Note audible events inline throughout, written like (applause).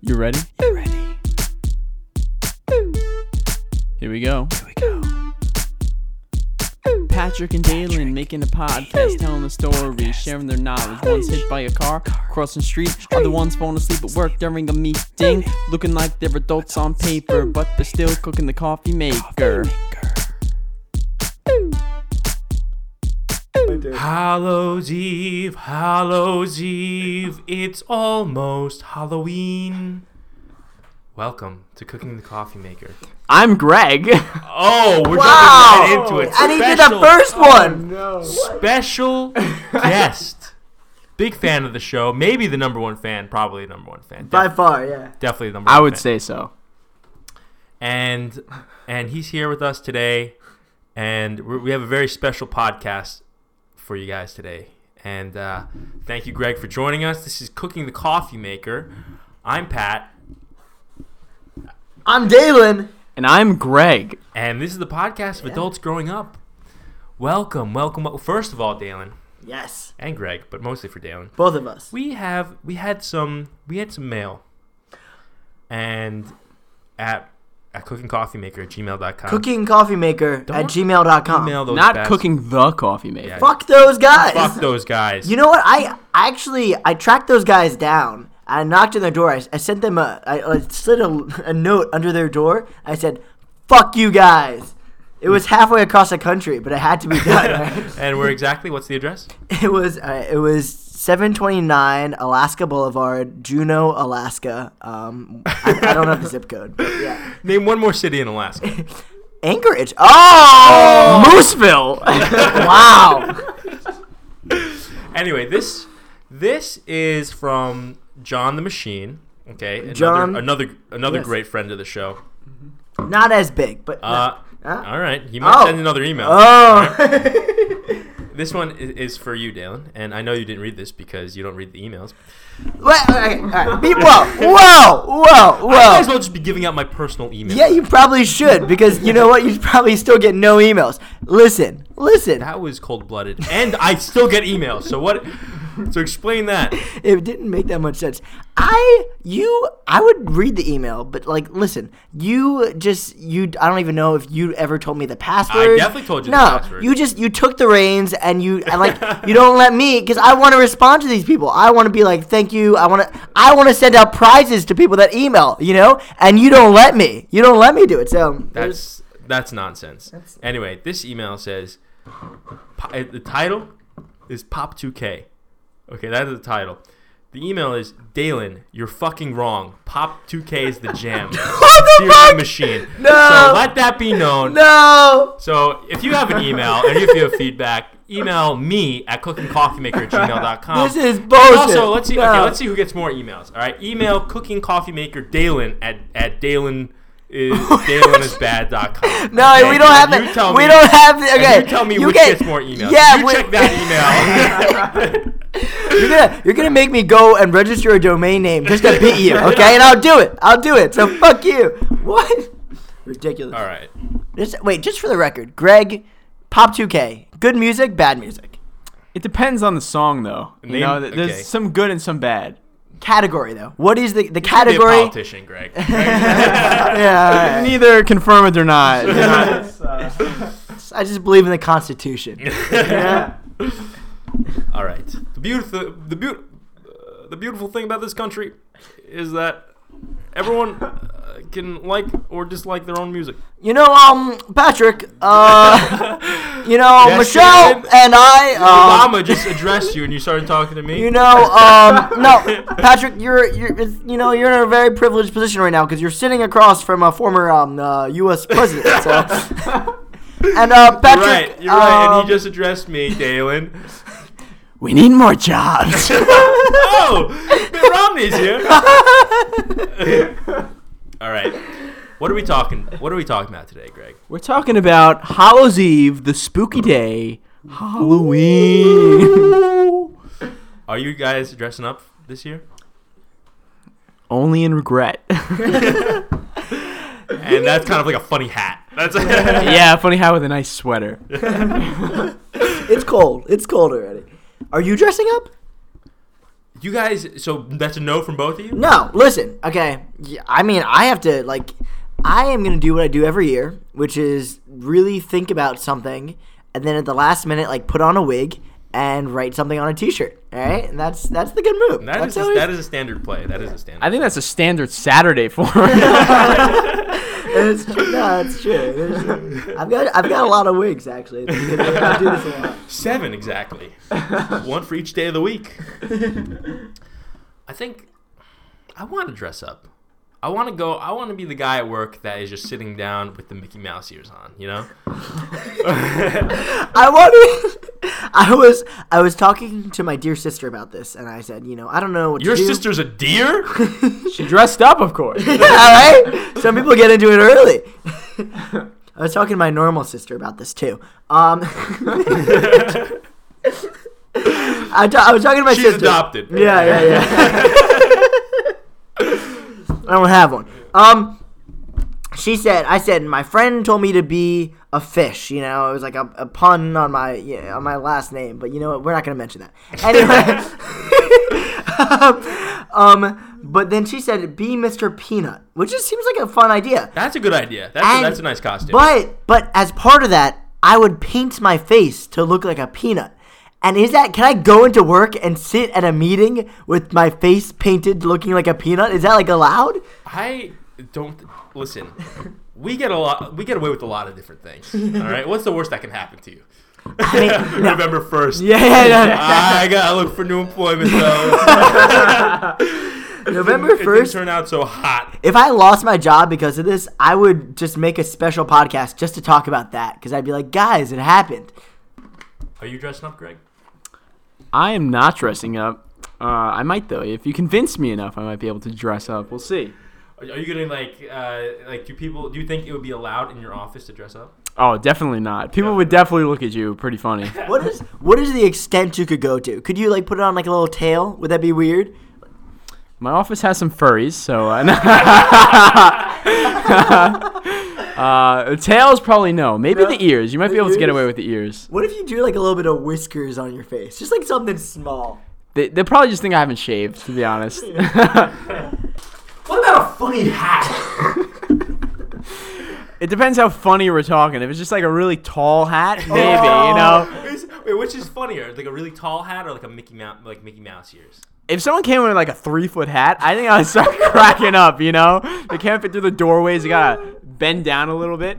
You ready? You ready? Here we go. Here we go. Patrick and Dalen making a podcast, telling the story, sharing their knowledge. One's hit by a car, crossing street. Other one's falling asleep at work during a meeting. Looking like they're adults on paper, but they're still cooking the coffee maker. Hallows Eve, Hallows Eve, it's almost Halloween. Welcome to Cooking the Coffee Maker. I'm Greg. Oh, we're Wow! jumping right into it. And he did the first oh, one. No. Special (laughs) guest. Big fan of the show. Maybe the number one fan. Probably the number one fan. By Def- far, yeah. definitely the number one I would fan. say so. and and he's here with us today and we we have a very special podcast for you guys today. And uh, thank you greg for joining us. This is cooking the coffee maker. I'm pat. I'm Dalen. And I'm Greg. and this is the podcast of adults growing up. Welcome welcome first of all dalen. Yes. and greg but mostly for dalen. Both of us. we have we had some we had some mail. And at at cookingcoffeemaker at gmail.com Cooking coffee maker at Don't gmail.com. email those Not bastards. cooking the coffee maker. Yeah. Fuck those guys. fuck those guys You know what? I I actually I tracked those guys down. I knocked on their door. I, I sent them a I, I slid a, a note under their door. I said, "Fuck you guys." It was halfway across the country, but it had to be done. (laughs) right? And we're exactly what's the address? It was uh, it was 729 Alaska Boulevard, Juneau, Alaska. Um, I, I don't know the zip code, but yeah. (laughs) Name one more city in Alaska. (laughs) Anchorage. Oh, Mooseville. (laughs) wow. anyway, this this is from John the Machine. Okay, another John- another another Yes. great friend of the show. Not as big, but Uh, Huh? all right, he might Oh. send another email. oh. (laughs) This one is for you, Dalen, and I know you didn't read this because you don't read the emails. Wait, okay, all right. Be, whoa, whoa, whoa, I might as well just be giving out my personal email. Yeah, you probably should because you know what? You probably still get no emails. Listen, listen. that was cold blooded, and I still get emails. So what? (laughs) So explain that. (laughs) It didn't make that much sense. I you I would read the email, but like listen, you just you I don't even know if you ever told me the password. I definitely told you the no, you just you took the reins and you and like (laughs) you don't let me because I want to respond to these people. I want to be like thank you. I want to I want to send out prizes to people that email. You know, and you don't let me. You don't let me do it. So That's that's nonsense. Anyway, this email says the title is Pop 2K. Okay, that is the title. The email is Dalen, you're fucking wrong. Pop 2K is the jam. (laughs) Sincerely, machine. No. So let that be known. no. So if you have an email and if you have feedback, email me at cookingcoffeemaker at gmail.com. This is bullshit. Also, let's see. Okay, let's see who gets more emails. All right, email cookingcoffeemaker Dalen at at Dalen is (laughs) oh dalenisbad.com. No, Okay? we don't have You that. tell we me- don't have. The, and okay, You tell me you which get- gets more emails. Yeah, you we- check that email. (laughs) You're gonna you're gonna make me go and register a domain name just to beat you, (laughs) okay? And I'll do it. I'll do it. So fuck you. What? Ridiculous. All right. Just, wait, just for the record, Greg, Pop 2K, good music, bad music. It depends on the song, though. You Name- know, there's okay. some good and some bad. Category though. What is the the Be a category? politician, Greg. (laughs) Yeah. all right. Neither confirm it or not. You (laughs) I just believe in the Constitution. (laughs) Yeah. All right. The beautiful, the beaut, uh, the beautiful thing about this country is that everyone can like or dislike their own music. You know, um, Patrick, uh, (laughs) you know, Yes, Michelle David. and I, um, Obama just addressed you and you started talking to me. You know, um, (laughs) no, Patrick, you're you're you know you're in a very privileged position right now because you're sitting across from a former um uh, U.S. president. (laughs) So, and uh, You're Patrick, right. You're right. And um, he just addressed me, Dalen. we need more jobs. oh, Mitt Romney's here. All right. What are we talking? What are we talking about today, Greg? We're talking about Hallows Eve, the spooky day, Halloween. (laughs) Are you guys dressing up this year? Only in regret. (laughs) And that's kind of like a funny hat. That's (laughs) yeah, funny hat with a nice sweater. it's cold. It's cold already. Are you dressing up? You guys, so that's a no from both of you. No, listen. Okay, I mean, I have to like, I am gonna do what I do every year, which is really think about something, and then at the last minute, like put on a wig and write something on a T-shirt. All right, and that's that's the good move. That that's is a, always- that is a standard play. That is a standard. I think that's a standard Saturday for him. (laughs) It's (laughs) true. No, it's true. It's true. I've got I've got a lot of wigs actually. Do this a lot. Seven exactly. (laughs) One for each day of the week. I think I want to dress up. I want to go. I want to be the guy at work that is just sitting down with the Mickey Mouse ears on. You know. I wanted. (laughs) I was I was talking to my dear sister about this, and I said, you know, I don't know what Your to do. sister's a deer. (laughs) she dressed up, of course. (laughs) All right. Some people get into it early. I was talking to my normal sister about this too. Um, I, ta- I was talking to my She's sister. adopted. Yeah, yeah, yeah. I don't have one. Um, she said, I said, my friend told me to be a fish. You know, it was like a, a pun on my yeah, on my last name. But you know what? We're not gonna mention that anyway. (laughs) um, but then she said, be Mr. Peanut, which just seems like a fun idea. That's a good idea. That's a, that's a nice costume. But but as part of that, I would paint my face to look like a peanut. And is that can I go into work and sit at a meeting with my face painted looking like a peanut? Is that like allowed? I don't listen. We get a lot. We get away with a lot of different things. (laughs) All right. What's the worst that can happen to you? I mean, (laughs) no. November first. Yeah, yeah, yeah. (laughs) I gotta look for new employment though. November first. turn out so hot. If I lost my job because of this, I would just make a special podcast just to talk about that because I'd be like, guys, it happened. Are you dressing up, Greg? I am not dressing up. Uh, I might though. If you convince me enough, I might be able to dress up. We'll see. Are are you gonna like uh, like do people do you think it would be allowed in your office to dress up? Oh, definitely not. People would definitely look at you pretty funny. (laughs) What is what is the extent you could go to? Could you like put it on like a little tail? Would that be weird? My office has some furries, so uh, (laughs) uh, tails probably no. Maybe No? the ears. You might be able to get away with the ears. What if you do like a little bit of whiskers on your face? Just like something small. They, they probably just think I haven't shaved, to be honest. (laughs) What about a funny hat? (laughs) it depends how funny we're talking. If it's just like a really tall hat, maybe you Oh. know. Is- Wait, which is funnier, like a really tall hat or like a Mickey Mouse, like Mickey Mouse ears? If someone came with like a three foot hat, I think I would start (laughs) cracking up. You know, they can't fit through the doorways. You gotta bend down a little bit.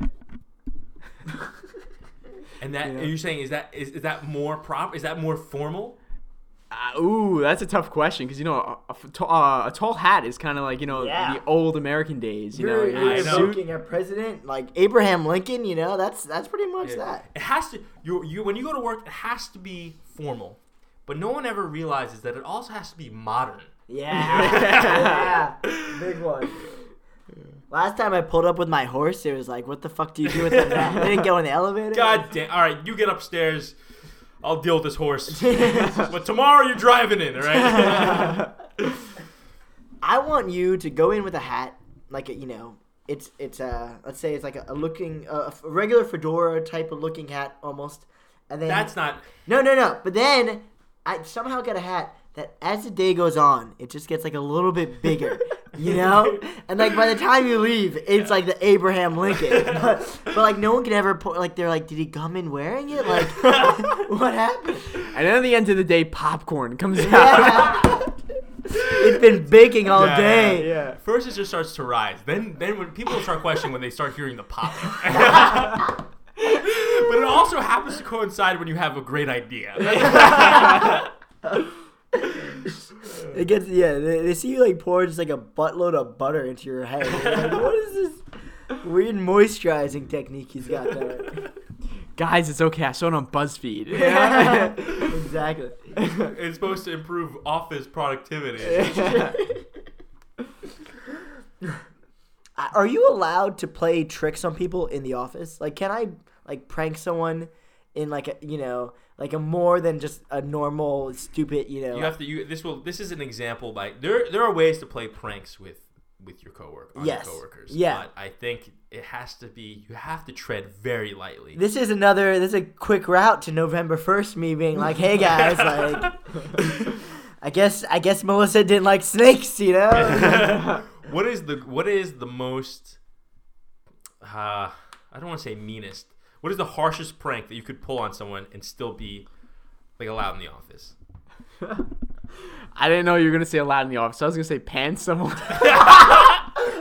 And that are you saying is that is, is that more prop? Is that more formal? Uh, ooh, that's a tough question because you know a, a, f- t- uh, a tall hat is kind of like you know Yeah. the old American days. You know, You're, your you're I know. suit. looking at president like Abraham Lincoln. You know, that's that's pretty much that. It has to. You you when you go to work, it has to be formal, but no one ever realizes that it also has to be modern. Yeah, (laughs) (laughs) yeah, (laughs) big one. Last time I pulled up with my horse, it was like, "What the fuck do you do with that?" I didn't go in the elevator. God damn! All right, you get upstairs. I'll deal with this horse. (laughs) but tomorrow you're driving in, all right? (laughs) I want you to go in with a hat, like a, you know, it's it's a let's say it's like a, a looking a, a regular fedora type of looking hat almost, and then That's not. no no no. But then I somehow get a hat that as the day goes on, it just gets like a little bit bigger, (laughs) you know, and like by the time you leave, it's like the Abraham Lincoln. (laughs) But, but like no one can ever po- like they're like, did he come in wearing it? Like (laughs) what happened? And then at the end of the day, popcorn comes out. Yeah. (laughs) it's been baking all Yeah, day. yeah. First, it just starts to rise. Then, then when people start questioning when they start hearing the pop. but it also happens to coincide when you have a great idea. It gets yeah. They, they see you like pour just like a buttload of butter into your head. Like, what is this weird moisturizing technique he's got there? Guys, it's okay. I saw it on BuzzFeed. (laughs) exactly. it's supposed to improve office productivity. (laughs) Are you allowed to play tricks on people in the office? Like, can I like prank someone in like a you know like a more than just a normal stupid you know? You have to. You, this will. This is an example. By there, there are ways to play pranks with with your coworker, on Yes. your coworkers. Yeah. But I think it has to be. You have to tread very lightly. this is another. This is a quick route to November first. Me being like, hey guys, (laughs) like. (laughs) I guess I guess Melissa didn't like snakes, you know. (laughs) what is the what is the most? Uh, I don't want to say meanest. What is the harshest prank that you could pull on someone and still be like allowed in the office? (laughs) I didn't know you were gonna say allowed in the office. I was gonna say pants someone. (laughs)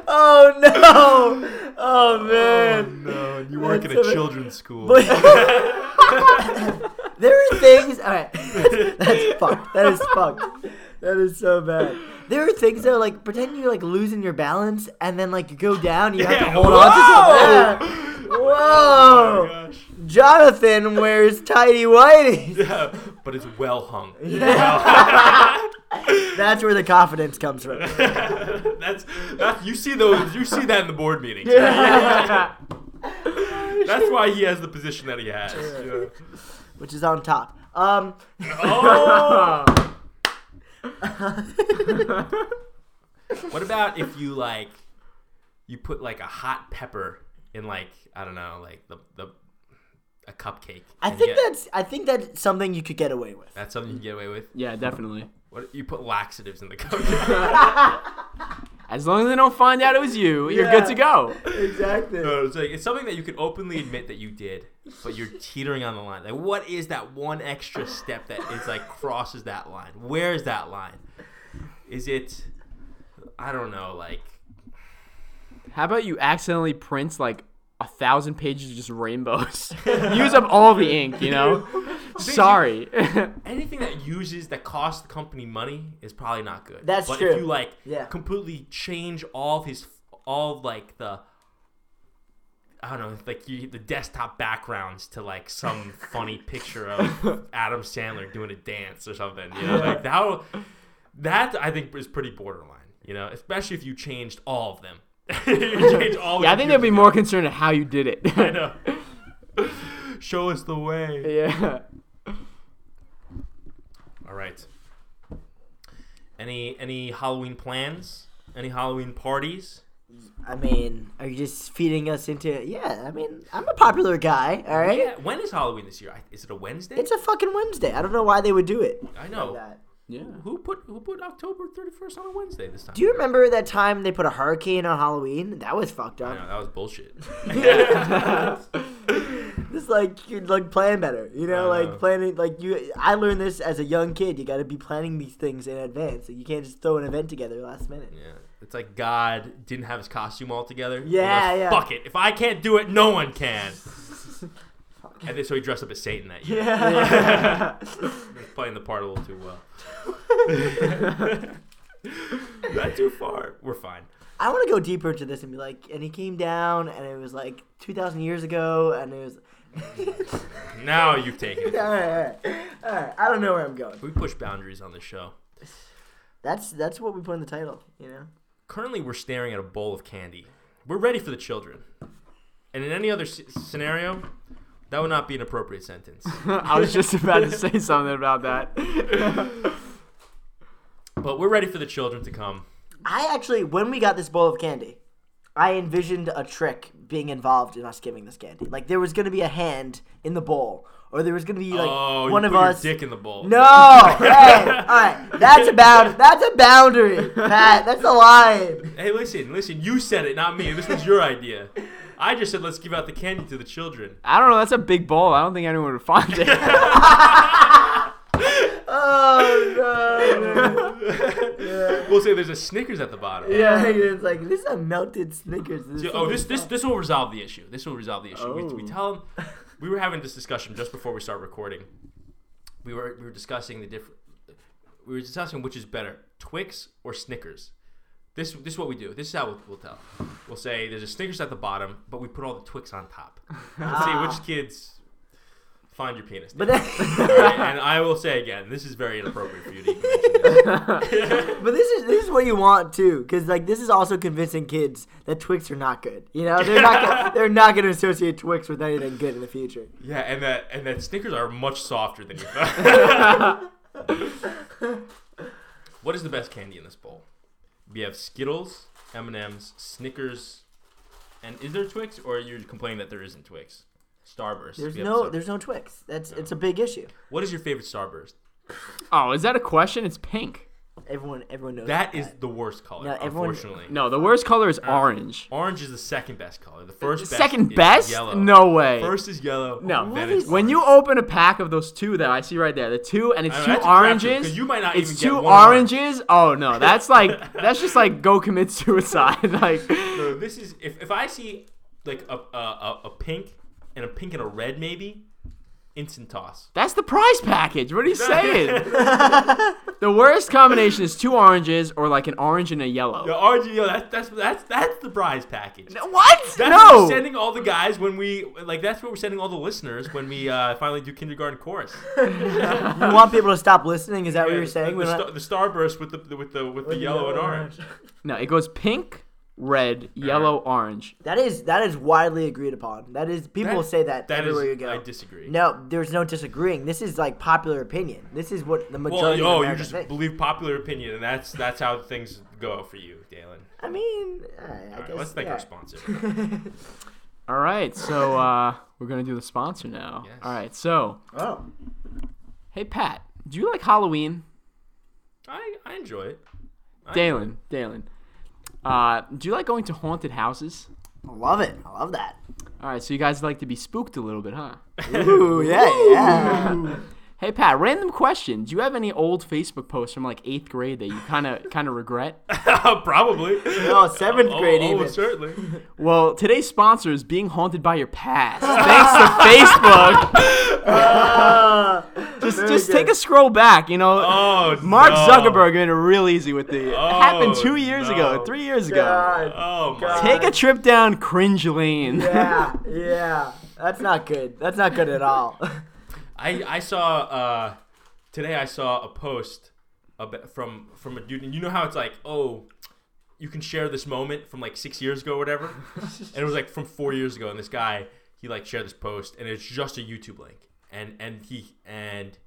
oh no! Oh, oh man! no, you work in a children's school. But- (laughs) there are things. All right, that's, that's fucked. That is fucked. That is so bad. There are things that are like pretend you're like losing your balance and then like you go down. You have to Yeah, hold on to something. Yeah. Oh Whoa! gosh. Jonathan wears tidy whities. (laughs) Yeah, but it's well hung. Yeah, (laughs) That's where the confidence comes from. (laughs) That's that. You see those. You see that in the board meetings. Yeah. That's why he has the position that he has. Yeah. Which is on top. Um. Oh. what about if you like, you put like a hot pepper in like I don't know, like the the a cupcake. I think get- that's I think that's something you could get away with. that's something you can get away with. yeah, definitely. What you put laxatives in the cupcake? (laughs) As long as they don't find out it was you, you're good to go. Exactly. no, it's like it's something that you can openly admit that you did, but you're teetering on the line. Like, what is that one extra step that is like crosses that line? Where is that line? Is it? I don't know. Like, How about you accidentally print like a thousand pages of just rainbows? (laughs) Use up all the ink, you know? (laughs) Sorry. anything that uses that costs the company money is probably not good. That's but true. if you like Yeah. completely change all of his all of, like the I don't know, like you, the desktop backgrounds to like some (laughs) funny picture of Adam Sandler doing a dance or something. You know, like that. That I think is pretty borderline. You know, especially if you changed all of them. (laughs) you change yeah, I think them they'd be more concerned at how you did it. (laughs) I know. (laughs) Show us the way. yeah. All right. Any any Halloween plans? Any Halloween parties? I mean, are you just feeding us into? Yeah, I mean, I'm a popular guy. All right. Yeah. When is Halloween this year? Is it a Wednesday? It's a fucking Wednesday. I don't know why they would do it. I know. like that. Yeah. Who put who put October thirty first on a Wednesday this time? Do you remember that time they put a hurricane on Halloween? That was fucked I up. know that was bullshit. (laughs) (laughs) Just like you're like plan better, you know, I like know. planning. Like you, I learned this as a young kid. You got to be planning these things in advance. Like, you can't just throw an event together last minute. yeah. It's like God didn't have his costume all together. Yeah, goes, yeah. Fuck it. If I can't do it, no one can. (laughs) and then so he dressed up as Satan that year. Yeah. (laughs) Playing the part a little too well. (laughs) Not too far. We're fine. I want to go deeper into this and be like, and he came down, and it was like two thousand years ago, and it was. (laughs) Now you've taken it. all right, all right, all right. I don't know where I'm going. We push boundaries on this show. That's that's what we put in the title, you know. Currently, we're staring at a bowl of candy. We're ready for the children. And in any other s- scenario, that would not be an appropriate sentence. (laughs) I was just about to say something about that. (laughs) But we're ready for the children to come. I actually, when we got this bowl of candy, I envisioned a trick being involved in us giving this candy. Like there was gonna be a hand in the bowl, or there was gonna be like oh, one you of put us. your dick in the bowl. No, hey, (laughs) all right, that's a bound. That's a boundary, Pat. That's a line. Hey, listen, listen. You said it, not me. This was your idea. I just said let's give out the candy to the children. I don't know. That's a big bowl. I don't think anyone would find it. (laughs) Oh no. We'll say there's a Snickers at the bottom. Yeah, it's like this is a melted Snickers. This So- so oh, this this this will resolve the issue. This will resolve the issue. We, we Oh. tell them we were having this discussion just before we start recording. We were we were discussing the different. We were discussing which is better, Twix or Snickers. This this is what we do. This is how we'll, we'll tell. We'll say there's a Snickers at the bottom, but we put all the Twix on top. Let's see which (laughs) kids find your penis. But then, right, and I will say again, this is very inappropriate for you to even mention (laughs) but this is this is what you want too, because like this is also convincing kids that Twix are not good. You know, they're not gonna, (laughs) they're not going to associate Twix with anything good in the future. Yeah, and that and that Snickers are much softer than you (laughs) thought. what is the best candy in this bowl? We have Skittles, M and M's, Snickers, and is there Twix, or you're complaining that there isn't Twix? Starburst. There's no Star- there's no Twix. That's No. it's a big issue. What is your favorite Starburst? Oh, is that a question? It's pink. Everyone, everyone knows That is the worst color. No, everyone- unfortunately, No, the worst color is uh, orange. orange is the second best color. The first best Second is best? Yellow. No way. First is yellow. No. then What it's When you open a pack of those two that I see right there, the two and it's I know, two that's a crapshoot, you might not it's even get two one oranges. Oh no, that's like (laughs) that's just like go commit suicide. (laughs) like So this is if, if I see like a, a a a pink and a pink and a red maybe, instant toss. that's the prize package. What are you (laughs) saying? the worst combination is two oranges or like an orange and a yellow. The orange, and yellow, that's that's that's that's the prize package. What? That's what we're sending all the guys when we like. That's what we're sending all the listeners when we uh, finally do kindergarten chorus. (laughs) You want people to stop listening? Is that what you're saying? The, the, not- the starburst with the with the with the yellow and orange. No, it goes pink, red, yellow, orange. That is that is widely agreed upon. That is people That- say that, That is, everywhere you go. I disagree. no, there's no disagreeing. This is like popular opinion. This is what the majority Well, majority oh, of you America just think. believe popular opinion, and that's that's how things go for you, Dalen. I mean, I, I All right, guess. let's thank yeah. our sponsor. (laughs) All right, so uh, we're gonna do the sponsor now. Yes. All right, so Oh, hey Pat, do you like Halloween? I I enjoy it. I Dalen, Dalen, uh, do you like going to haunted houses? I love it. I love that. All right, so you guys like to be spooked a little bit, huh? Ooh, yeah, yeah. (laughs) Hey Pat, random question: Do you have any old Facebook posts from like eighth grade that you kind of (laughs) kind of regret? (laughs) Probably. Oh, seventh Oh, grade oh, even. certainly. (laughs) Well, today's sponsor is being haunted by your past. Thanks to Facebook. Ah, Just just good. take a scroll back. You know, Oh, Mark no. Zuckerberg made it real easy with the. it happened two years no. ago, three years ago. Oh. God. Take a trip down cringe lane. Yeah, yeah. That's not good. That's not good at all. I I saw uh today I saw a post about, from from a dude and you know how it's like oh you can share this moment from like six years ago or whatever? (laughs) And it was like from four years ago and this guy he like shared this post and it's just a YouTube link. And and he and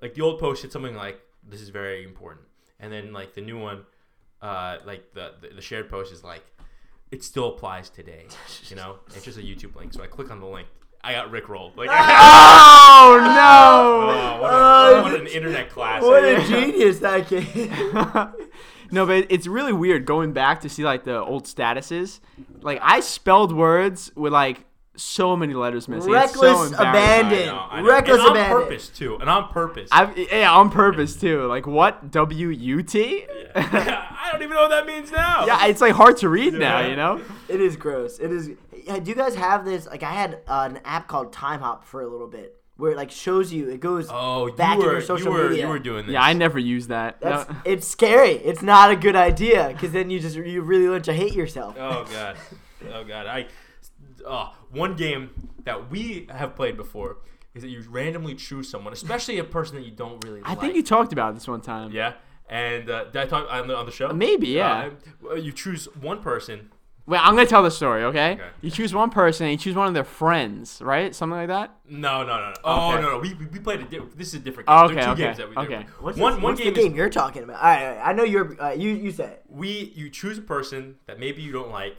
like the old post said something like this is very important. And then like the new one uh like the the, the shared post is like it still applies today you know? It's just a YouTube link so I click on the link I got Rick rolled like Oh (laughs) Oh, what, a, Oh, what an internet classic. what a (laughs) genius that kid. no! (laughs) no, but it's really weird going back to see like the old statuses. Like I spelled words with like so many letters missing. It's so Reckless abandon. I know, I know. Reckless and on abandon. purpose too, and on purpose. I, yeah, on purpose too. Like what? W U T? I don't even know what that means now. Yeah, it's like hard to read now. You know. It is gross. It is. Yeah, Do you guys have this? Like, I had uh, an app called Timehop for a little bit, where it like shows you. It goes. Oh, you back in were your social you were media. you were doing this. Yeah, I never used that. That's, No. It's scary. It's not a good idea because then you just you really learn to hate yourself. Oh god. Oh god. I. Oh, one game that we have played before is that you randomly choose someone, especially a person that you don't really. I like. think you talked about this one time. Yeah. And uh, did I talk on the, on the show? Maybe, yeah. Uh, you choose one person. Wait, I'm gonna tell the story, okay? Okay. You choose one person and you choose one of their friends, right? Something like that. No, no, no. no. Oh Okay. no, no. We, we we played a di- This is a different game. Oh, There are okay, two okay, games that we did. okay. What's, one this, one what's game the is game you're talking about? All right, all right. I know you're. Uh, you you say it. we you choose a person that maybe you don't like,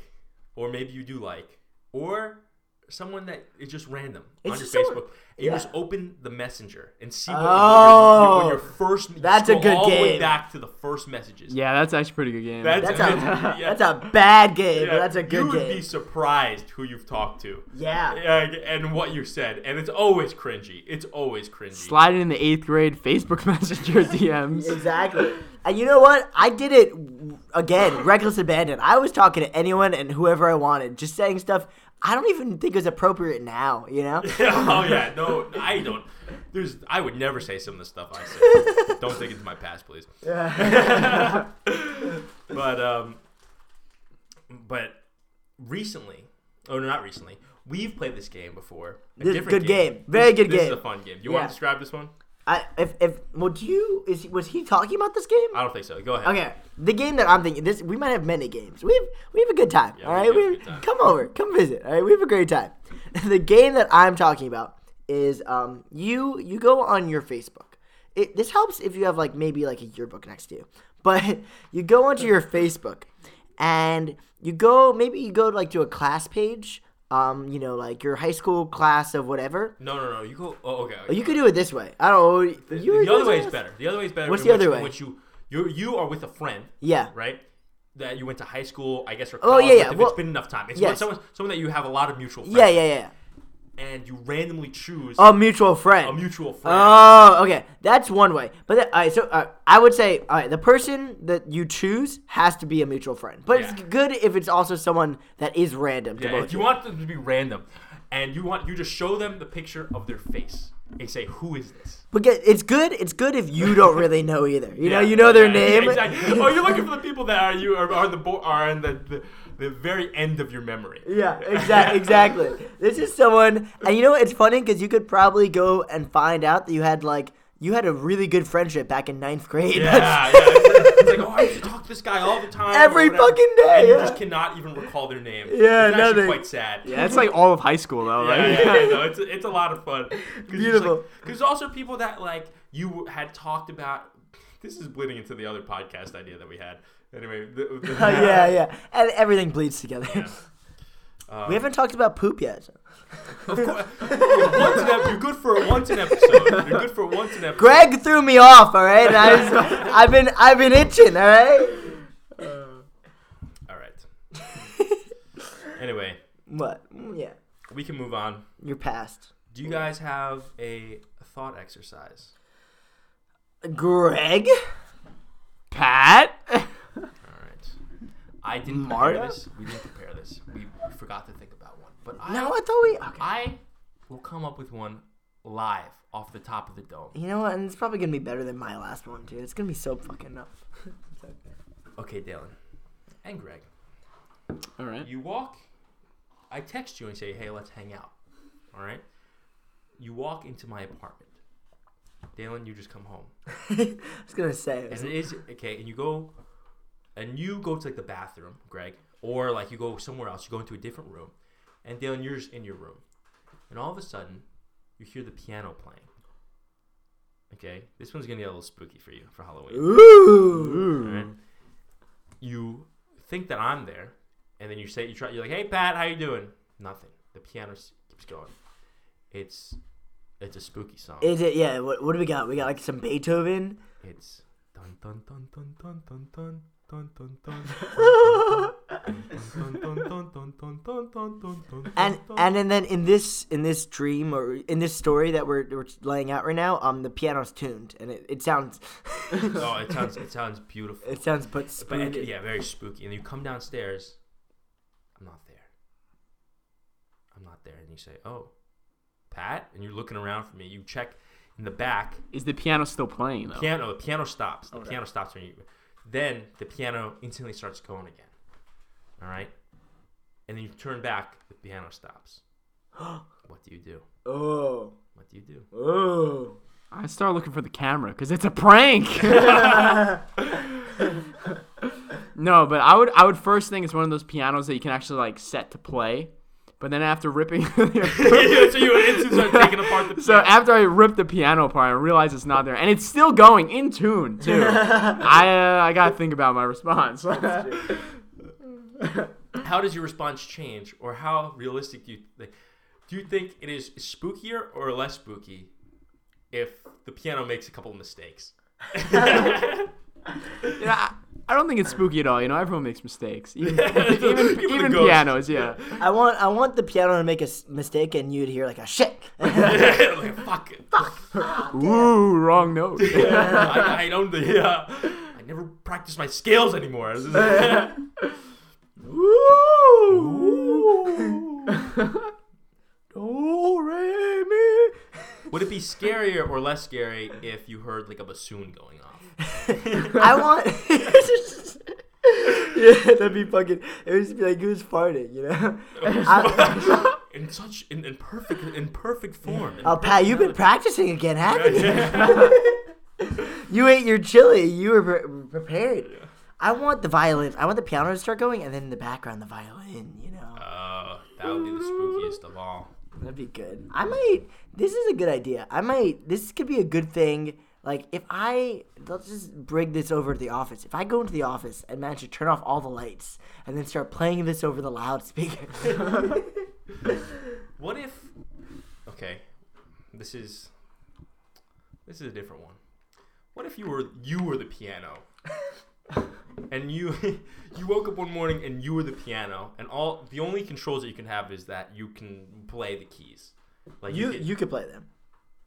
or maybe you do like, or someone that is just random It's on your just someone- Facebook. And you just open the messenger and see what, Oh, what your, your, when your first. that's a scroll good all the way game. back to the first messages. Yeah, that's actually a pretty good game. That's, That's a (laughs) yeah. that's a bad game, Yeah, but that's a good game. You would game. be surprised who you've talked to. yeah. Yeah, and what you said, and it's always cringy. It's always cringy. Slide in the eighth grade Facebook (laughs) Messenger (laughs) DMs. Exactly. And you know what? I did it again, reckless abandon. I was talking to anyone and whoever I wanted, just saying stuff I don't even think is appropriate now, you know? (laughs) oh yeah, no, I don't. There's, I would never say some of the stuff I say. don't dig into my past, please. Yeah. (laughs) but um, but recently, oh no, not recently. We've played this game before. A This- different good game. Very This- good This game. is a fun game. Do you want to describe this one? I if if well do you is was he talking about this game? I don't think so. Go ahead. Okay, the game that I'm thinking this we might have many games. We have we have a good time. Yeah, all we right, we good time. come over, come visit. All right, we have a great time. the game that I'm talking about is um you you go on your Facebook. It, this helps if you have like maybe like a yearbook next to you, (laughs) but you go onto your Facebook and you go maybe you go like to a class page um, you know, like your high school class of whatever. No, no, no. You go. Oh, okay. Or you could do it this way. I don't know. The, you the other way is better. The other way is better. What's the other way? which you you you are with a friend, Yeah. right? That you went to high school, I guess, or Oh, yeah, yeah. If Well, it's been enough time. It's yes. someone someone that you have a lot of mutual friends. Yeah, yeah, yeah. And you randomly choose A mutual friend. a mutual friend. Oh, okay. That's one way. But then, all right, so uh, I would say, all right, the person that you choose has to be a mutual friend. But it's good if it's also someone that is random to yeah, both. if you want them to be random, and you want you just show them the picture of their face and say, "Who is this?" But get, it's good. It's good if you don't really know either. You know, (laughs) you know their yeah, name. yeah, exactly. (laughs) Oh, you're looking for the people that are you are, are the bo- are in the, the the very end of your memory. Yeah, exactly. (laughs) Exactly. This is someone, and you know what? It's funny because you could probably go and find out that you had like you had a really good friendship back in ninth grade. Yeah, (laughs) yeah. It's, it's like, oh, I used to talk to this guy all the time. Every fucking day, And you just cannot even recall their name. Yeah, it's actually nothing. quite sad. Yeah, it's like all of high school though, Yeah, right? yeah, yeah, no, (laughs) it's, it's a lot of fun. Beautiful. Because there's also people that like you had talked about. This is bleeding into the other podcast idea that we had. Anyway, the, the, (laughs) yeah, yeah, and everything bleeds together. Um, We haven't talked about poop yet. (laughs) Of course, once an ep- you're good for once an episode. You're good for once an episode. Greg threw me off. All right, and I was, (laughs) I've been I've been itching. All right. All right. Anyway, What? Mm, Yeah, we can move on. you're past. Do you guys have a thought exercise? Greg. Pat. All right. I didn't Mario? prepare this. We didn't prepare this. We forgot to think about one. But I, No, I thought we. Okay. I will come up with one live off the top of the dome. You know what? And it's probably gonna be better than my last one, dude. It's gonna be so fucking up. (laughs) Okay, Dalen and Greg, All right. you walk. I text you and say, "Hey, let's hang out." All right. You walk into my apartment. Dalen, you just come home. (laughs) I was gonna say. And it is okay, and you go, and you go to like the bathroom, Greg, or like you go somewhere else. You go into a different room, and Dalen, you're just in your room, and all of a sudden, you hear the piano playing. Okay, this one's gonna get a little spooky for you for Halloween. Ooh. Alright? You think that I'm there, and then you say you try. You're like, "Hey, Pat, how you doing?" Nothing. The piano keeps going. It's it's a spooky song. Is it? Yeah. What, what do we got? We got like some Beethoven. It's dun dun dun dun dun dun dun and and and then in this in this dream or in this story that we're, we're laying out right now, um, the piano's tuned and it, it sounds. oh, it sounds it sounds beautiful. It sounds but spooky. But, yeah, very spooky. And you come downstairs. I'm not there. I'm not there, and you say, "Oh, Pat," and you're looking around for me. You check in the back. Is the piano still playing? Though? Piano. The piano stops. The okay. piano stops when you then the piano instantly starts going again. All right. And then you turn back. The piano stops. (gasps) what do you do? Oh. What do you do? Oh. I start looking for the camera because it's a prank. (laughs) (laughs) no, but I would I would first think it's one of those pianos that you can actually like set to play. But then after ripping, (laughs) (laughs) so you instantly start taking apart the (laughs) so after I ripped the piano apart, I realized it's not there, and it's still going in tune too. I uh, I gotta think about my response. how does your response change, or how realistic do you think? Do you think it is spookier or less spooky if the piano makes a couple of mistakes? yeah, I, I don't think it's spooky at all. You know, everyone makes mistakes, even (laughs) even, Even the even ghosts. pianos. Yeah. I want I want the piano to make a s- mistake and you'd hear like a shit. (laughs) like, fuck it. (laughs) Ooh, wrong note. I, I don't. Yeah, I never practice my scales anymore. This is- Do re mi. Would it be scarier or less scary if you heard like a bassoon going off? (laughs) I want. (laughs) yeah, that'd be fucking. It would just be like who's farting, you know? (laughs) I, in such in, in perfect in perfect form. oh, Pat, you've been practicing again, haven't you? you ate your chili. You were pre- prepared. I want the violin. I want the piano to start going, and then in the background the violin. You know, Oh, that would be the spookiest of all. That'd be good. I might. This is a good idea. I might. This could be a good thing. Like if I let's just bring this over to the office. If I go into the office and manage to turn off all the lights and then start playing this over the loudspeaker, (laughs) what if? Okay, this is this is a different one. What if you were you were the piano, and you (laughs) you woke up one morning and you were the piano, and all the only controls that you can have is that you can play the keys, like You could- you could play them.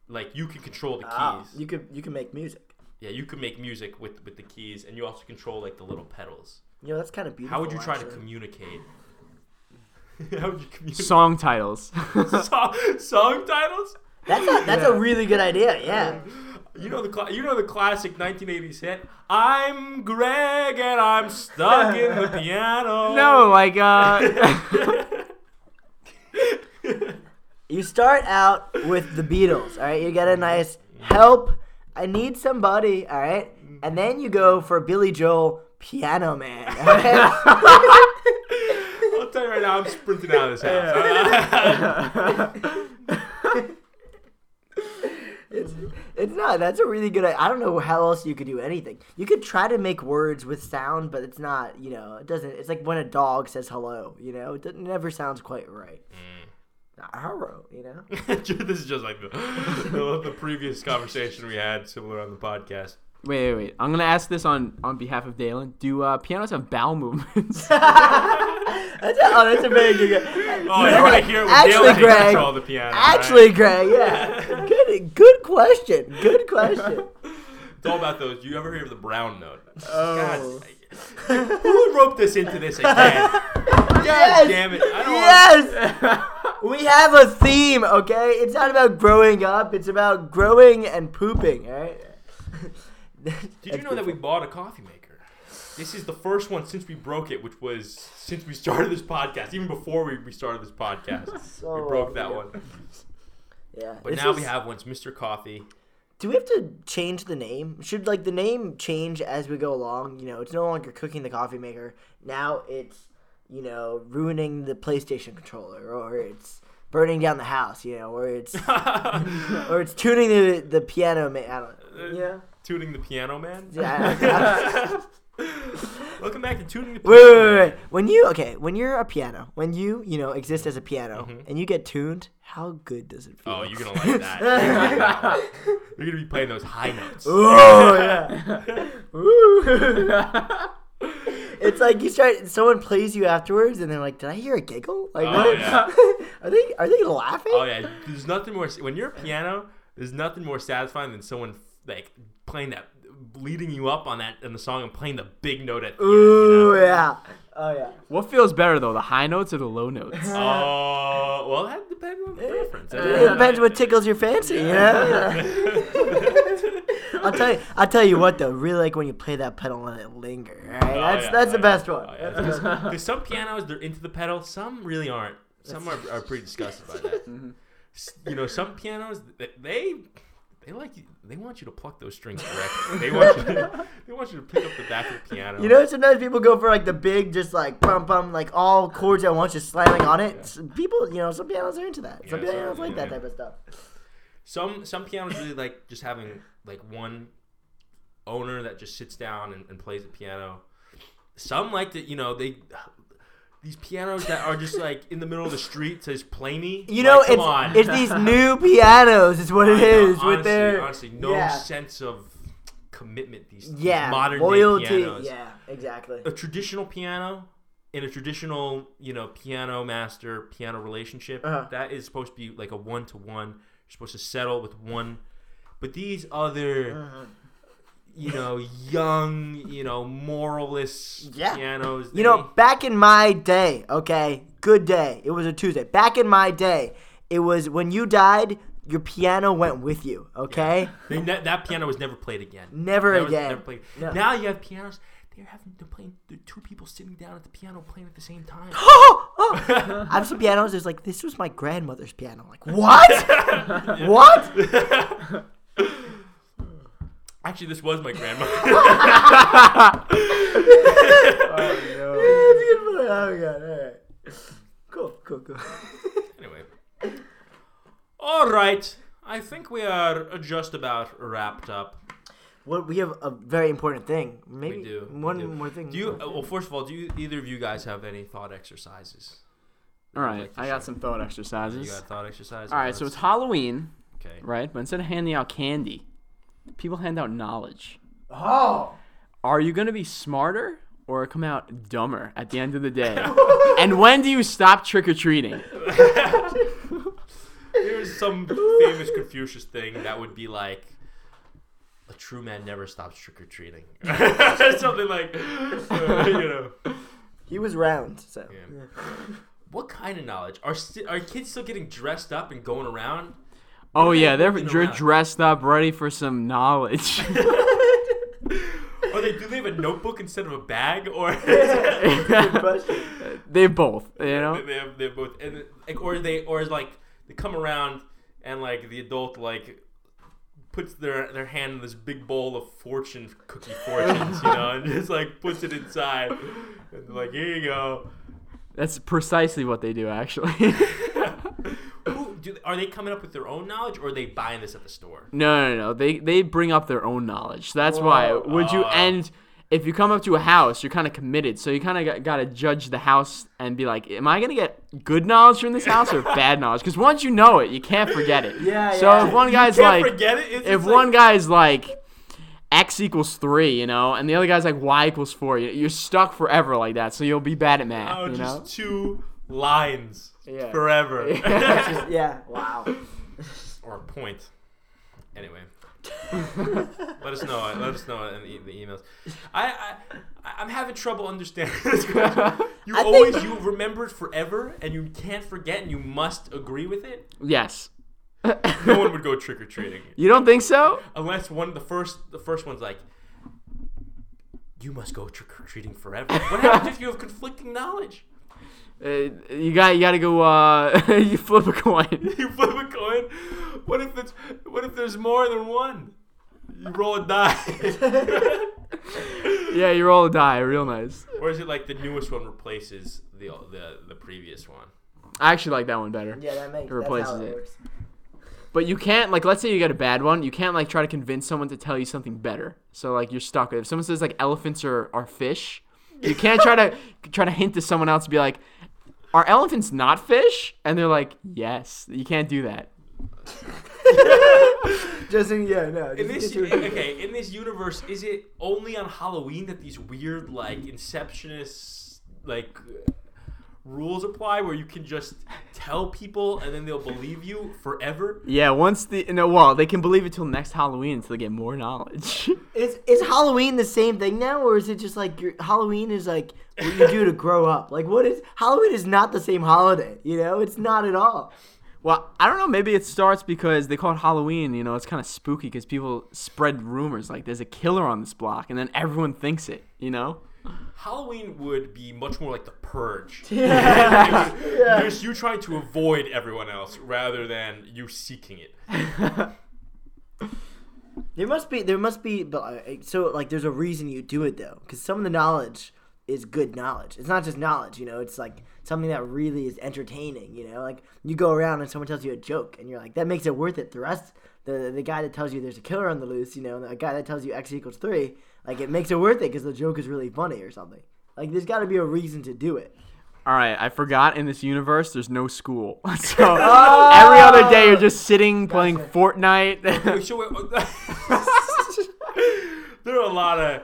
like you can control the keys. Ah, you could you can make music. yeah, you can make music with with the keys, and you also control like the little pedals. You know that's kind of beautiful. How would you try to communicate? (laughs) How would you communicate? Song titles. (laughs) song, song titles? That's a, that's a really good idea. Yeah. You know the cla- you know the classic 1980s hit. I'm Greg and I'm stuck in the (laughs) piano. no, like uh. (laughs) You start out with the Beatles. All right. You get a nice help. I need somebody. All right. And then you go for Billy Joel, Piano Man. all right? I'll tell you right now, I'm sprinting out of this house. (laughs) It's it's not. That's a really good. I don't know how else you could do anything. You could try to make words with sound, but it's not. You know, it doesn't. It's like when a dog says hello. You know, it, doesn't- never sounds quite right. Not hello. You know. (laughs) this is just like the, the, the previous conversation we had, similar on the podcast. Wait, wait, wait. I'm gonna ask this on on behalf of Dalen. Do uh, pianos have bowel movements? (laughs) That's a, oh, that's a very good. Oh, you want to hear it when Actually, Dale takes Greg, control of the piano? right? Actually, Greg, yeah, (laughs) good, (laughs) good question. Good question. (laughs) it's all about those. Do you ever hear of the brown note? Oh. God, who roped us into this again? (laughs) God Yes. damn it! I don't want Yes, we have a theme. Okay, it's not about growing up. It's about growing and pooping. All right. Did you know that we bought a coffee maker? This is the first one since we broke it, which was since we started this podcast. Even before we, we started this podcast, So we broke that long one. Yeah. But now is- we have one. It's Mr. Coffee. Do we have to change the name? Should like the name change as we go along? You know, it's no longer cooking the coffee maker. Now it's you know ruining the PlayStation controller, or it's burning down the house. You know, or it's (laughs) or it's tuning the the piano. Ma- I don't. Yeah. Tuning the Piano Man. Yeah. (laughs) (laughs) Welcome back to Tuning the Wait, Piano wait, wait, Man. wait. When you okay, when you're a piano, when you you know exist as a piano, Mhm. and you get tuned, how good does it feel? Oh, you're gonna like that. (laughs) You're gonna, like that. You're gonna be playing those high notes. Oh yeah. (laughs) It's like you start. Someone plays you afterwards, and they're like, "Did I hear a giggle? Like, Oh, what? yeah. are they are they laughing? Oh yeah, there's nothing more. When you're a piano, there's nothing more satisfying than someone like playing that, leading you up on that in the song and playing the big note at the Ooh end. You know? yeah. Oh yeah. what feels better though, the high notes or the low notes? Oh (laughs) well, that depends on the preference. It depends what tickles your fancy, you (laughs) know. I'll tell you. I'll tell you what though. Really like when you play that pedal and it linger. All right, Oh, that's yeah, that's oh, the yeah. best one. Oh, yeah. That's the best one. Because some pianos they're into the pedal, some really aren't. Some are, are pretty disgusted by that. (laughs) Mm-hmm. You know, some pianos th- they they like you, they want you to pluck those strings correctly. They want you to, (laughs) they want you to pick up the back of the piano. You know, sometimes people go for like the big, just like bum bum, like all chords at once, just slamming on it. S- People, you know, some pianos are into that. Some Yeah, some- pianos like that type of stuff. Some some pianos really like just having like one owner that just sits down and, and plays the piano. Some like to, you know, they these pianos that are just like in the middle of the street says "Play me." You know, Like, come on. it's it's these new (laughs) pianos. Is what it is honestly, with their honestly no yeah. sense of commitment. These, these yeah modern loyalty. day pianos. Yeah, exactly. A traditional piano in a traditional, you know, piano master piano relationship, Uh-huh. that is supposed to be like a one to one. You're supposed to settle with one. But these other, Uh-huh. You know, young, you know, moralist Yeah. pianos. You know, back in my day, okay, good day. It was a Tuesday. Back in my day, it was when you died, your piano went with you. Okay. they, ne- that piano was never played again. Never again. never played. No. Now you have pianos. They're having they're playing. They're two people sitting down at the piano playing at the same time. (laughs) Oh, oh. (laughs) I have some pianos. It's like this was my grandmother's piano. I'm like what? (laughs) what? Actually, this was my grandma. oh no! It's a good boy. god! All right. Cool. Cool. Cool. anyway. All right. I think we are just about wrapped up. Well, we have a very important thing. Maybe we do. we one do. more thing. Do you? uh, Well, first of all, do you, either of you guys have any thought exercises? All right, like I got some thought exercises. You got thought exercise. All right, so it's Halloween, okay. right? But instead of handing out candy, people hand out knowledge. Oh. Are you gonna be smarter or come out dumber at the end of the day? (laughs) and when do you stop trick or treating? (laughs) There's some famous Confucius thing that would be like, a true man never stops trick or treating. (laughs) Something like, uh, you know. He was round, so. Yeah. What kind of knowledge are sti- are kids still getting dressed up and going around? Oh they yeah, they're dr- around? dressed up, ready for some knowledge. (laughs) Or they do they have a notebook instead of a bag? Or (laughs) they both, you know. they have they have both, and like, or they or is like they come around and like the adult like puts their their hand in this big bowl of fortune cookie fortunes, you know, and just like puts it inside, and they're like, here you go. That's precisely what they do, actually. (laughs) Do, are they coming up with their own knowledge, or are they buying this at the store? No, no, no. They they bring up their own knowledge. That's why. Whoa. Would you Oh. and if you come up to a house, you're kind of committed. So you kind of got, to judge the house and be like, am I gonna get good knowledge from this house or (laughs) bad knowledge? Because once you know it, you can't forget it. (laughs) Yeah, So yeah. if one guy's like, forget it. If just one like, guy's like. X equals three, you know, and the other guy's like Y equals four. you- You're stuck forever like that, so you'll be bad at math, oh, you just know. two lines Yeah. forever, (laughs) That's just- yeah. Wow. (laughs) or a point. Anyway. (laughs) let us know. Let us know in the, the emails. I, I I'm having trouble understanding this question. You I think- always you remember it forever, and you can't forget, and you must agree with it. Yes. No one would go trick or treating You don't think so? unless one the first the first one's like, you must go trick or treating forever. What happens if you have conflicting knowledge? Uh, you got you got to go. Uh, (laughs) you flip a coin. (laughs) You flip a coin. What if it's what if there's more than one? You roll a die. (laughs) yeah, you roll a die. Real nice. or is it like the newest one replaces the the the previous one? I actually like that one better. Yeah, that makes It replaces that's how it. it. works. But you can't like let's say you get a bad one, you can't like try to convince someone to tell you something better. So like you're stuck. If someone says like elephants are, are fish, you can't try to try to hint to someone else to be like, are elephants not fish? And they're like, yes. You can't do that. (laughs) Just in, yeah, no. In just this get okay, in this universe, is it only on Halloween that these weird like inceptionist like uh, rules apply where you can just tell people and then they'll believe you forever? Yeah, once the no, well, they can believe it till next Halloween until they get more knowledge. (laughs) Is is Halloween the same thing now, or is it just like your Halloween is like what you do to (laughs) grow up? Like, what is Halloween? Is not the same holiday. You know, it's not at all. Well, I don't know. Maybe it starts because they call it Halloween. You know, it's kind of spooky because people spread rumors like there's a killer on this block, and then everyone thinks it. You know? Halloween would be much more like the purge. Yeah. (laughs) Yeah. Just you trying to avoid everyone else rather than you seeking it. (laughs) There must be, there must be, but uh, so like, there's a reason you do it though, because some of the knowledge is good knowledge. It's not just knowledge, you know. It's like something that really is entertaining, you know. Like you go around and someone tells you a joke, and you're like, that makes it worth it. The rest, the the guy that tells you there's a killer on the loose, you know, the guy that tells you x equals three, like it makes it worth it because the joke is really funny or something. Like there's got to be a reason to do it. All right, I forgot. In this universe, there's no school, (laughs) so (laughs) oh! every other day you're just sitting playing Gotcha. Fortnite. Wait, so wait, there are a lot of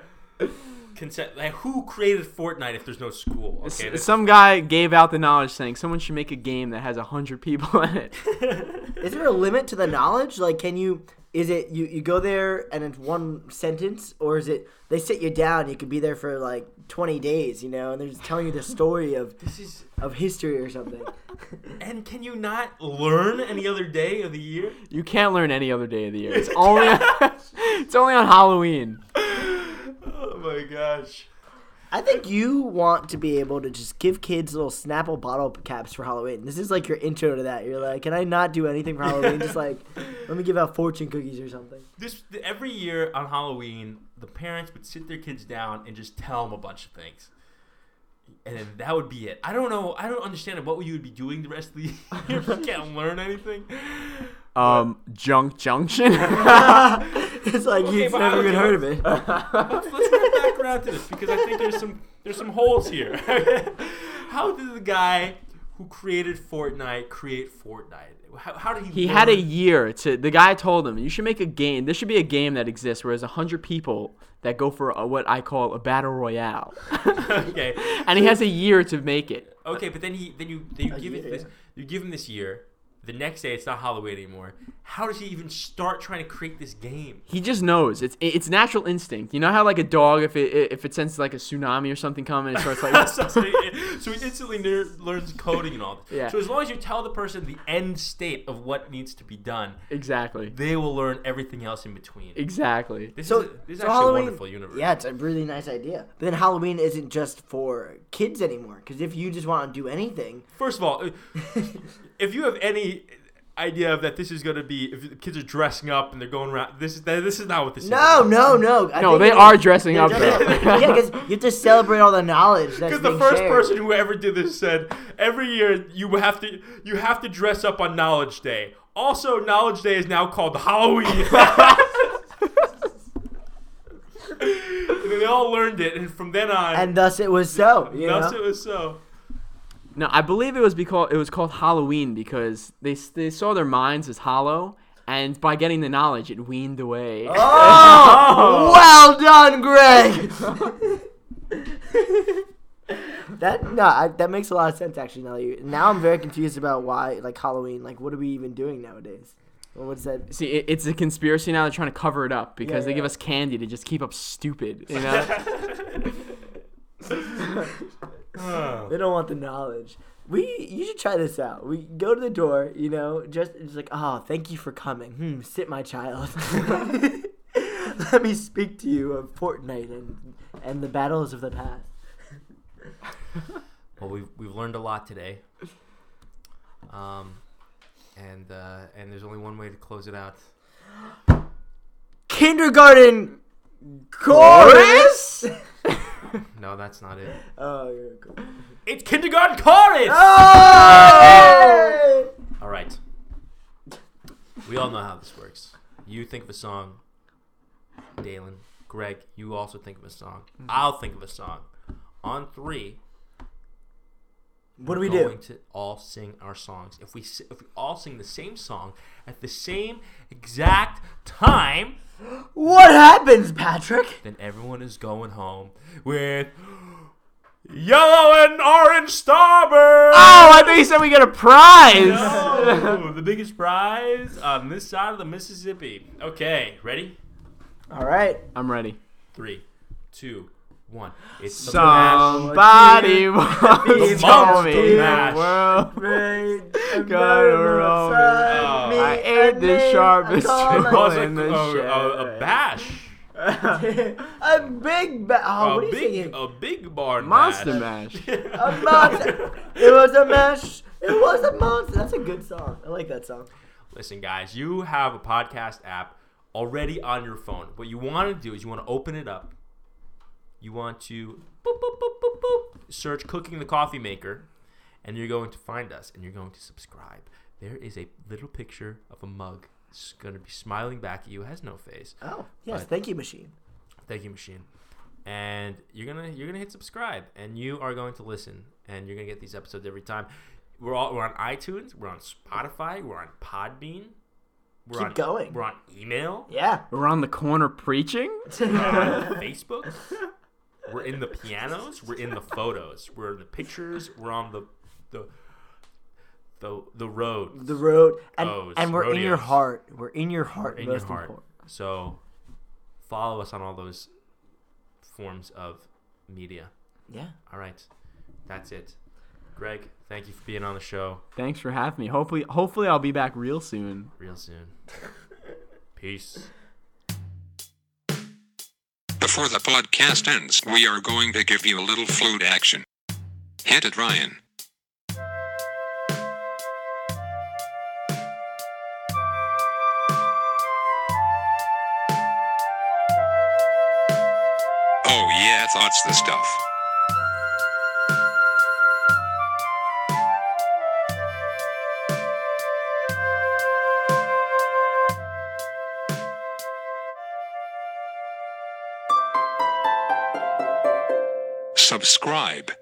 consent. Like, who created Fortnite if there's no school? Okay, Some guy gave out the knowledge saying someone should make a game that has a hundred people in it. (laughs) Is there a limit to the knowledge? Like, can you? Is it you? You go there and it's one sentence, or is it they sit you down? You could be there for like twenty days, you know, and they're just telling you the story of (laughs) this is. of history or something. (laughs) And can you not learn any other day of the year? You can't learn any other day of the year. It's only (laughs) it's only on Halloween. Oh my gosh. I think you want to be able to just give kids little Snapple bottle caps for Halloween. This is like your intro to that. You're like, can I not do anything for Halloween? just like, let me give out fortune cookies or something. This every year on Halloween, the parents would sit their kids down and just tell them a bunch of things, and then that would be it. I don't know. I don't understand what you would be doing the rest of the (laughs) year if you can't learn anything. Um, Junk Junction. (laughs) it's like Okay, you've but never I- even heard of it. let's, let's get back around to this because I think there's some there's some holes here. (laughs) How did the guy who created Fortnite create Fortnite? How, how did he? He had a learn- year to. The guy told him, "You should make a game. This should be a game that exists where there's a hundred people that go for a, what I call a battle royale." (laughs) okay. and he has a year to make it. Okay, but then he then you then you give it this you give him this year. The next day it's not Halloween anymore. How does he even start trying to create this game? He just knows. It's it's natural instinct. You know how like a dog, if it if it senses like a tsunami or something coming, it starts like. (laughs) so, (laughs) so he, so he instantly ner- learns coding and all that. Yeah. So as long as you tell the person the end state of what needs to be done, exactly. they will learn everything else in between. Exactly. This So, is, this is so actually Halloween, a wonderful universe. Yeah, it's a really nice idea. But then Halloween isn't just for kids anymore. Because if you just want to do anything, First of all, uh, (laughs) if you have any idea of that this is going to be if the kids are dressing up and they're going around this is this is not what this is. no, no, no. No, they are dressing up just- yeah, because you have to celebrate all the knowledge Because the first shared. person who ever did this said every year you have to you have to dress up on Knowledge Day. Also, Knowledge Day is now called Halloween. (laughs) and they all learned it, and from then on, and thus it was so. You thus know? it was so. No, I believe it was because it was called Halloween because they they saw their minds as hollow, and by getting the knowledge, it weaned away. Oh, (laughs) well done, Greg. (laughs) that no, I, that makes a lot of sense actually. Now, you, now I'm very confused about why like Halloween. Like, what are we even doing nowadays? Well, what's that? See, it, it's a conspiracy now. They're trying to cover it up because Yeah, they give us candy to just keep up stupid. You (laughs) know? They don't want the knowledge. We you should try this out. We go to the door, you know, just it's like, oh, thank you for coming. Hmm, sit, my child. (laughs) Let me speak to you of Fortnite and and the battles of the past. (laughs) Well, we've we've learned a lot today. Um, and uh, and there's only one way to close it out. Kindergarten chorus. (laughs) No, that's not it. oh, you're cool. It's kindergarten chorus. Oh! All right. We all know how this works. You think of a song. Dalen, Greg, you also think of a song. Mm-hmm. I'll think of a song. On three, What do we we're going do? to all sing our songs. If we if we all sing the same song at the same exact time, What happens, Patrick? then everyone is going home with yellow and orange starburst. oh, I thought you said we get a prize. No, the biggest prize on this side of the Mississippi. Okay, ready? All right. I'm ready. Three, two, one. It's Somebody once The told monster me mash. the world. Gotta me. I ate the sharpest (laughs) It Roll was a, in the a, a, a bash. (laughs) a big ba- oh, what a are you big, singing? a big barn Monster bash. mash. (laughs) A monster. it was a mash. It was a monster. That's a good song. I like that song. Listen, guys, you have a podcast app already on your phone. What you want to do is you want to open it up. You want to boop, boop, boop, boop, boop, search "Cooking the Coffee Maker," and you're going to find us, and you're going to subscribe. There is a little picture of a mug. It's going to be smiling back at you. It has no face. Oh yes, But- thank you, machine. Thank you, machine. And you're gonna you're gonna hit subscribe, and you are going to listen, and you're gonna get these episodes every time. We're all we're on iTunes, we're on Spotify, we're on Podbean, we're Keep on going. we're on email, Yeah. We're on the corner preaching. we're on (laughs) Facebook, we're in the pianos, we're in the photos, we're in the pictures, we're on the the the the road, the road, and O's, and we're in your heart. We're in your heart. in your heart. important. So follow us on all those forms of media. Yeah. All right, that's it. Greg, thank you for being on the show Thanks for having me. Hopefully, hopefully I'll be back real soon. real soon. (laughs) Peace. Before the podcast ends, we are going to give you a little flute action. Hit it, Ryan. Oh, yeah, that's the stuff. Subscribe.